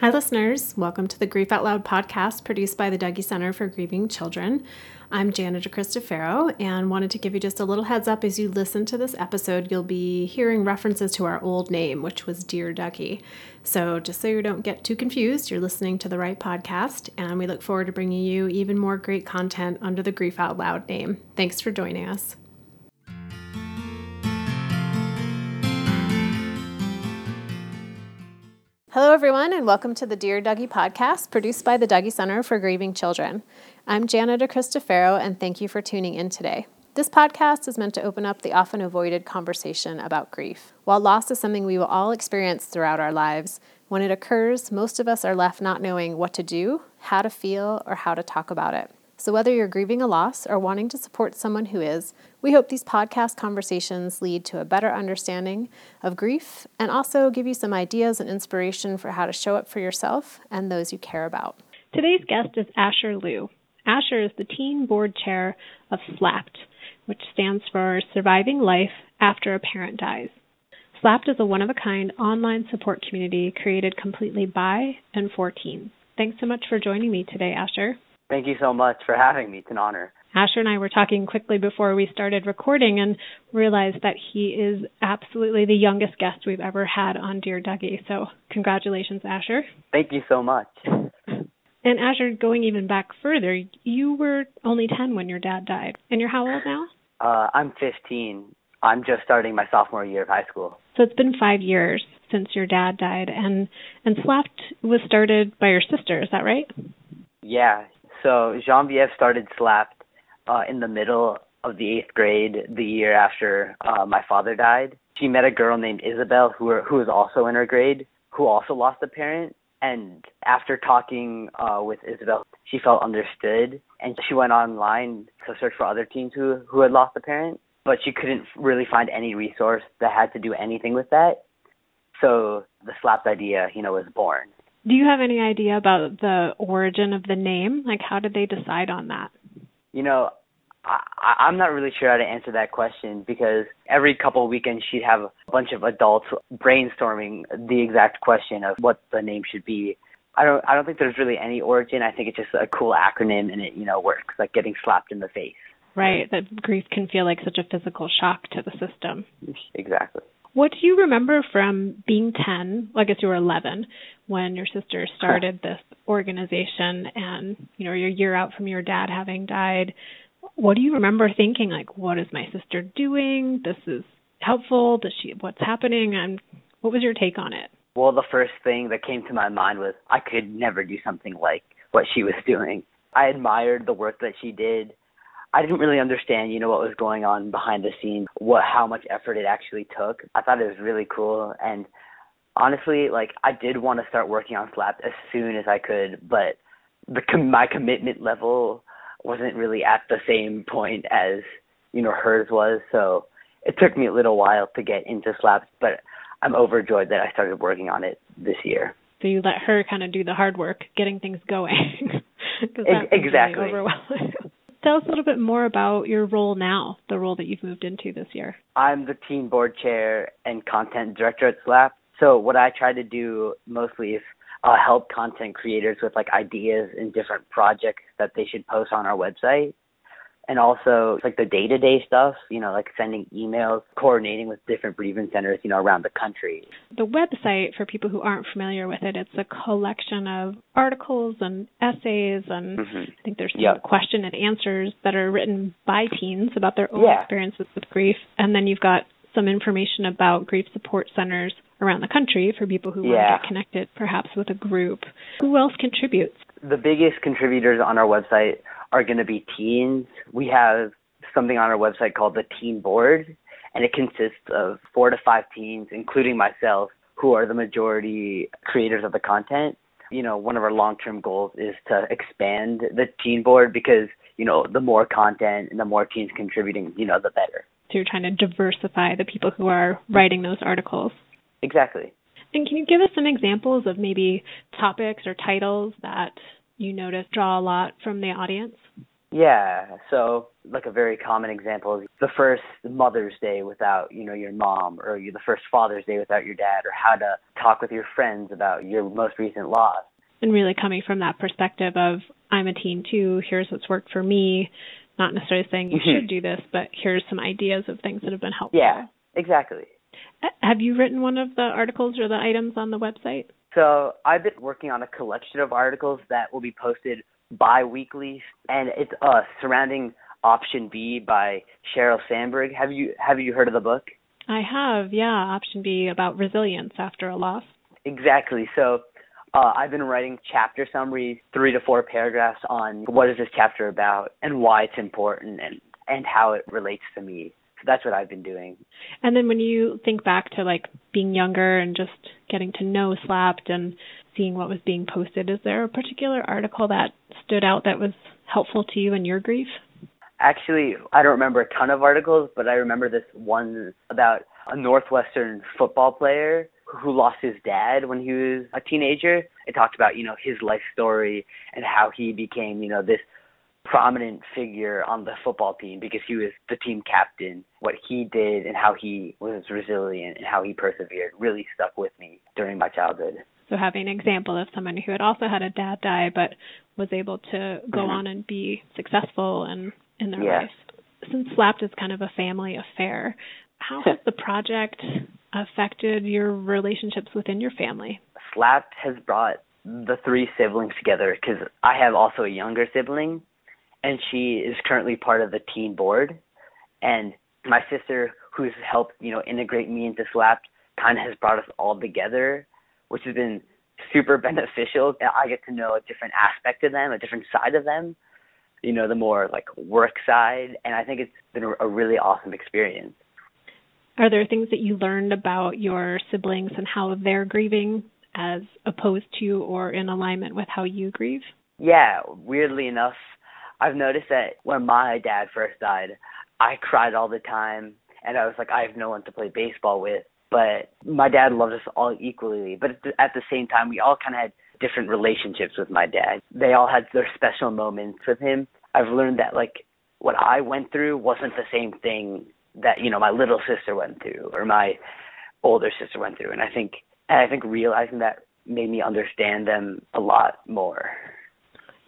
Hi, listeners. Welcome to the Grief Out Loud podcast produced by the Dougy Center for Grieving Children. I'm Jana DeCristofaro and wanted to give you just a little heads up as you listen to this episode. You'll be hearing references to our old name, which was Dear Dougy. So, just so you don't get too confused, you're listening to the right podcast, and we look forward to bringing you even more great content under the Grief Out Loud name. Thanks for joining us. Hello, everyone, and welcome to the Dear Dougy podcast produced by the Dougy Center for Grieving Children. I'm Jana DeCristofaro, and thank you for tuning in today. This podcast is meant to open up the often avoided conversation about grief. While loss is something we will all experience throughout our lives, when it occurs, most of us are left not knowing what to do, how to feel, or how to talk about it. So, whether you're grieving a loss or wanting to support someone who is, we hope these podcast conversations lead to a better understanding of grief and also give you some ideas and inspiration for how to show up for yourself and those you care about. Today's guest is Asher Liu. Asher is the teen board chair of SLAP'D, which stands for Surviving Life After a Parent Dies. SLAP'D is a one of a kind online support community created completely by and for teens. Thanks so much for joining me today, Asher. Thank you so much for having me. It's an honor. Asher and I were talking quickly before we started recording and realized that he is absolutely the youngest guest we've ever had on Dear Dougy. So, congratulations, Asher. Thank you so much. And Asher, going even back further, you were only 10 when your dad died. And you're how old now? Uh, I'm 15. I'm just starting my sophomore year of high school. So it's been five years since your dad died, and and SLAP'D was started by your sister. Is that right? Yeah, so Genevieve started SLAP'D uh, in the middle of the eighth grade, the year after uh, my father died. She met a girl named Isabel who were, who was also in her grade, who also lost a parent. And after talking uh, with Isabel, she felt understood, and she went online to search for other teens who who had lost a parent, but she couldn't really find any resource that had to do anything with that. So the SLAP'D idea, you know, was born. Do you have any idea about the origin of the name? Like, how did they decide on that? You know, I, I'm not really sure how to answer that question because every couple of weekends she'd have a bunch of adults brainstorming the exact question of what the name should be. I don't I don't think there's really any origin. I think it's just a cool acronym and it, you know, works like getting slapped in the face. Right, that grief can feel like such a physical shock to the system. Exactly. What do you remember from being 10? Well, I guess you were 11 when your sister started this organization and, you know, your year out from your dad having died. What do you remember thinking like what is my sister doing? This is helpful. Does she what's happening? And what was your take on it? Well, the first thing that came to my mind was I could never do something like what she was doing. I admired the work that she did. I didn't really understand, you know, what was going on behind the scenes, what how much effort it actually took. I thought it was really cool and honestly, like I did want to start working on SLAP'D as soon as I could, but the com- my commitment level wasn't really at the same point as, you know, hers was, so it took me a little while to get into SLAP'D, but I'm overjoyed that I started working on it this year. So you let her kind of do the hard work, getting things going. exactly. Really. Tell us a little bit more about your role now, the role that you've moved into this year. I'm the team board chair and content director at Slap. So what I try to do mostly is uh, help content creators with like ideas and different projects that they should post on our website. And also like the day to day stuff, you know, like sending emails, coordinating with different bereavement centers, you know, around the country. The website, for people who aren't familiar with it, it's a collection of articles and essays and mm-hmm. I think there's some yep. question and answers that are written by teens about their own yeah. experiences with grief. And then you've got some information about grief support centers around the country for people who yeah. want to get connected perhaps with a group. Who else contributes? The biggest contributors on our website are going to be teens. We have something on our website called the Teen Board, and it consists of four to five teens, including myself, who are the majority creators of the content. You know, one of our long term goals is to expand the teen board because, you know, the more content and the more teens contributing, you know, the better. So you're trying to diversify the people who are writing those articles. Exactly. And can you give us some examples of maybe topics or titles that you notice draw a lot from the audience? Yeah. So, like a very common example is the first Mother's Day without, you know, your mom, or the first Father's Day without your dad, or how to talk with your friends about your most recent loss. And really coming from that perspective of I'm a teen too. Here's what's worked for me. Not necessarily saying you Mhm. should do this, but here's some ideas of things that have been helpful. Yeah, exactly. Uh, Have you written one of the articles or the items on the website? So I've been working on a collection of articles that will be posted bi-weekly, and it's uh surrounding Option B by Sheryl Sandberg. Have you have you heard of the book? I have, yeah. Option B about resilience after a loss. Exactly. So uh, I've been writing chapter summaries, three to four paragraphs on what is this chapter about and why it's important and and how it relates to me. So that's what I've been doing. And then when you think back to like being younger and just getting to know SLAP'D and seeing what was being posted, is there a particular article that stood out that was helpful to you in your grief? Actually, I don't remember a ton of articles, but I remember this one about a Northwestern football player who lost his dad when he was a teenager. It talked about, you know, his life story and how he became, you know, this prominent figure on the football team because he was the team captain. What he did and how he was resilient and how he persevered really stuck with me during my childhood. So having an example of someone who had also had a dad die but was able to go Mhm. on and be successful in in their Yeah. life. Since SLAP'D is kind of a family affair, how has the project affected your relationships within your family? SLAP'D has brought the three siblings together because I have also a younger sibling, and she is currently part of the teen board. And my sister, who's helped you know integrate me into SLAP'D, kind of has brought us all together, which has been super beneficial. I get to know a different aspect of them, a different side of them. You know, the more like work side, and I think it's been a- a really awesome experience. Are there things that you learned about your siblings and how they're grieving as opposed to or in alignment with how you grieve? Yeah, weirdly enough, I've noticed that when my dad first died, I cried all the time, and I was like, I have no one to play baseball with. But my dad loved us all equally. But at the, same time, we all kind of had different relationships with my dad. They all had their special moments with him. I've learned that like what I went through wasn't the same thing that you know my little sister went through or my older sister went through, and I think and I think realizing that made me understand them a lot more.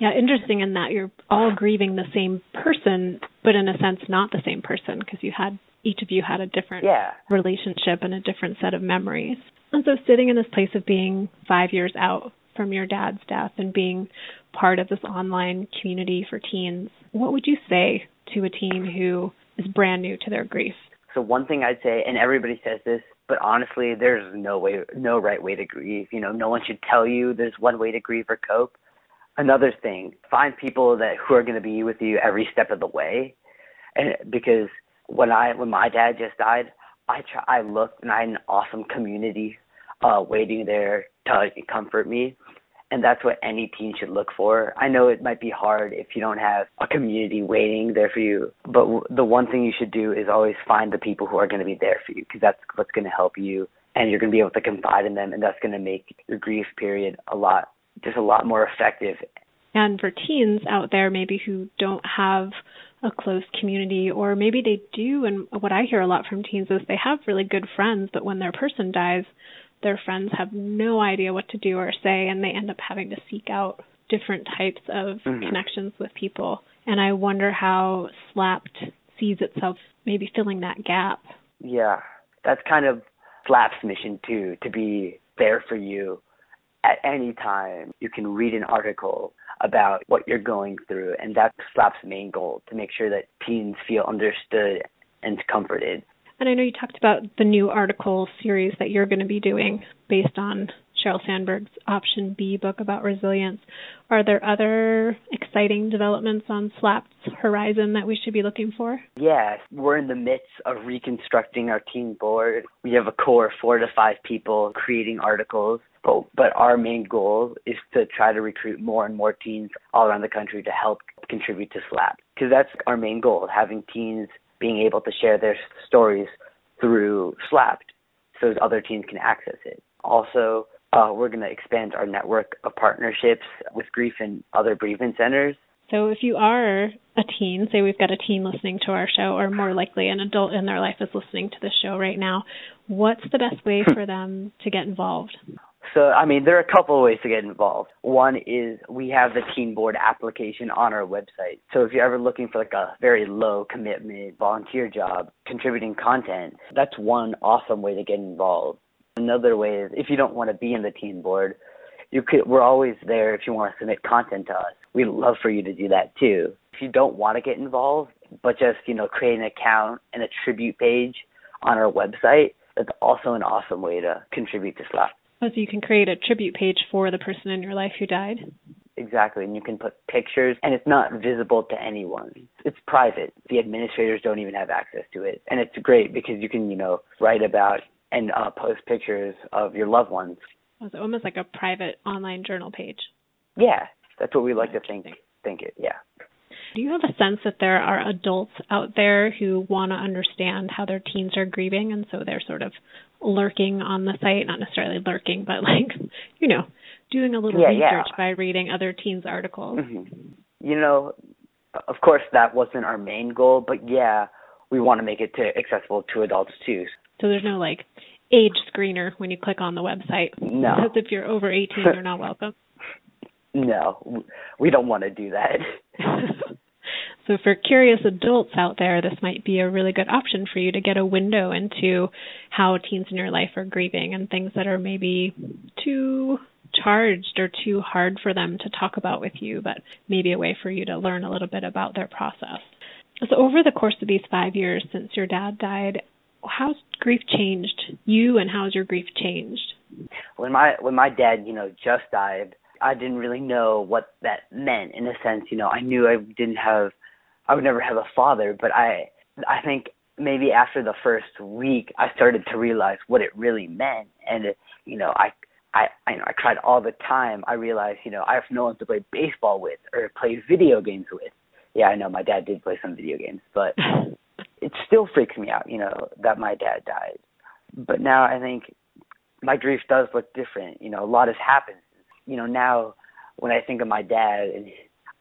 Yeah, interesting in that you're all grieving the same person, but in a sense not the same person because you had each of you had a different Yeah. relationship and a different set of memories. And so sitting in this place of being 5 years out from your dad's death and being part of this online community for teens, what would you say to a teen who is brand new to their grief? So one thing I'd say, and everybody says this, but honestly, there's no way, no right way to grieve. You know, no one should tell you there's one way to grieve or cope. Another thing, find people that who are going to be with you every step of the way, and because when I when my dad just died, I try, I looked and I had an awesome community uh waiting there to comfort me, and that's what any teen should look for. I know it might be hard if you don't have a community waiting there for you, but w- the one thing you should do is always find the people who are going to be there for you because that's what's going to help you and you're going to be able to confide in them and that's going to make your grief period a lot just a lot more effective. And for teens out there maybe who don't have a close community or maybe they do and what I hear a lot from teens is they have really good friends but when their person dies their friends have no idea what to do or say and they end up having to seek out different types of Mhm. connections with people. And I wonder how SLAP'D sees itself maybe filling that gap. Yeah. That's kind of Slap's mission too, to be there for you at any time. You can read an article about what you're going through and that's Slap's main goal, to make sure that teens feel understood and comforted. And I know you talked about the new article series that you're going to be doing based on Sheryl Sandberg's Option B book about resilience. Are there other exciting developments on SLAP'D's horizon that we should be looking for? Yes, we're in the midst of reconstructing our team board. We have a core of four to five people creating articles, but but our main goal is to try to recruit more and more teens all around the country to help contribute to SLAP. Because that's our main goal, having teens being able to share their stories through SLAP'D so other teens can access it. Also, uh, we're going to expand our network of partnerships with grief and other bereavement centers So if you are a teen, say we've got a teen listening to our show, or more likely an adult in their life is listening to the show right now, what's the best way for them to get involved? So, I mean, there are a couple of ways to get involved. One is we have the Teen Board application on our website. So if you're ever looking for like a very low commitment volunteer job, contributing content, that's one awesome way to get involved. Another way is if you don't want to be in the Teen Board, you could we're always there if you want to submit content to us. We'd love for you to do that too. If you don't want to get involved, but just, you know, create an account and a tribute page on our website, that's also an awesome way to contribute to Slack. Oh, so you can create a tribute page for the person in your life who died? Exactly, and you can put pictures, and it's not visible to anyone. It's private. The administrators don't even have access to it, and it's great because you can, you know, write about and uh, post pictures of your loved ones. Oh, so almost like a private online journal page. Yeah, that's what we like to think. Think it, yeah. Do you have a sense that there are adults out there who want to understand how their teens are grieving, and so they're sort of lurking on the site? Not necessarily lurking, but like, you know, doing a little Yeah, research yeah. by reading other teens' articles. hmm You know, of course that wasn't our main goal, but yeah, we want to make it to accessible to adults too. So there's no like age screener when you click on the website. No. Because if you're over 18, you're not welcome. No, we don't want to do that. so for curious adults out there, this might be a really good option for you to get a window into how teens in your life are grieving and things that are maybe too charged or too hard for them to talk about with you, but maybe a way for you to learn a little bit about their process. So over the course of these five years since your dad died, how's grief changed you and how's your grief changed? when my when my dad you know just died i didn't really know what that meant in a sense you know i knew i didn't have i would never have a father but i i think maybe after the first week i started to realize what it really meant and it, you know i I, I you know I cried all the time. I realized, you know, I have no one to play baseball with or play video games with. Yeah, I know my dad did play some video games, but it still freaks me out, you know, that my dad died. But now I think my grief does look different. You know, a lot has happened. You know, now when I think of my dad, and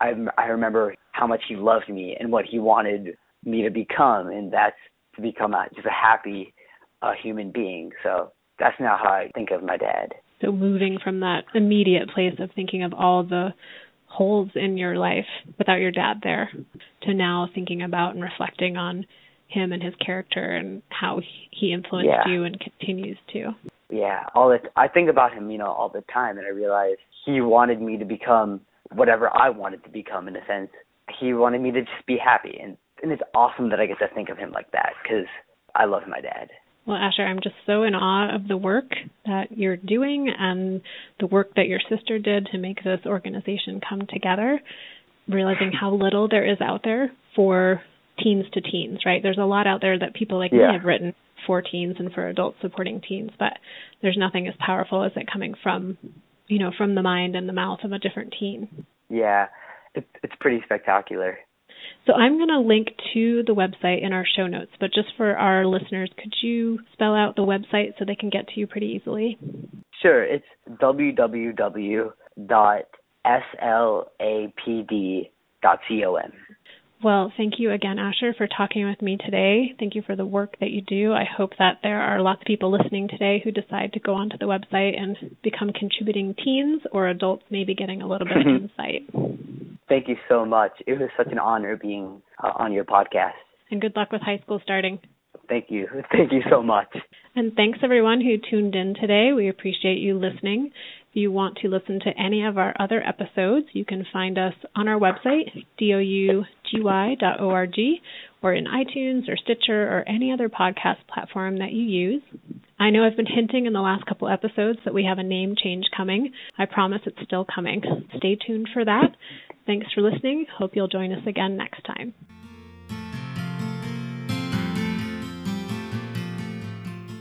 I I remember how much he loved me and what he wanted me to become, and that's to become a, just a happy uh, human being. So that's now how I think of my dad. So moving from that immediate place of thinking of all the holes in your life without your dad there to now thinking about and reflecting on him and his character and how he influenced Yeah. you and continues to. Yeah, all the I think about him, you know, all the time, and I realize he wanted me to become whatever I wanted to become. In a sense, he wanted me to just be happy, and and it's awesome that I get to think of him like that because I love my dad. Well, Asher, I'm just so in awe of the work that you're doing and the work that your sister did to make this organization come together, realizing how little there is out there for teens to teens, right? There's a lot out there that people like Yeah. me have written for teens and for adults supporting teens, but there's nothing as powerful as it coming from, you know, from the mind and the mouth of a different teen. Yeah, it's it's pretty spectacular. So I'm going to link to the website in our show notes, but just for our listeners, could you spell out the website so they can get to you pretty easily? Sure, it's www.slapd.com. Well, thank you again, Asher, for talking with me today. Thank you for the work that you do. I hope that there are lots of people listening today who decide to go onto the website and become contributing teens or adults, maybe getting a little bit of insight. Thank you so much. It was such an honor being uh, on your podcast. And good luck with high school starting. Thank you. Thank you so much. And thanks everyone who tuned in today. We appreciate you listening. If you want to listen to any of our other episodes, you can find us on our website, dougy.org, or in iTunes or Stitcher or any other podcast platform that you use. I know I've been hinting in the last couple episodes that we have a name change coming. I promise it's still coming. Stay tuned for that. Thanks for listening. Hope you'll join us again next time.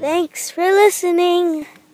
Thanks for listening.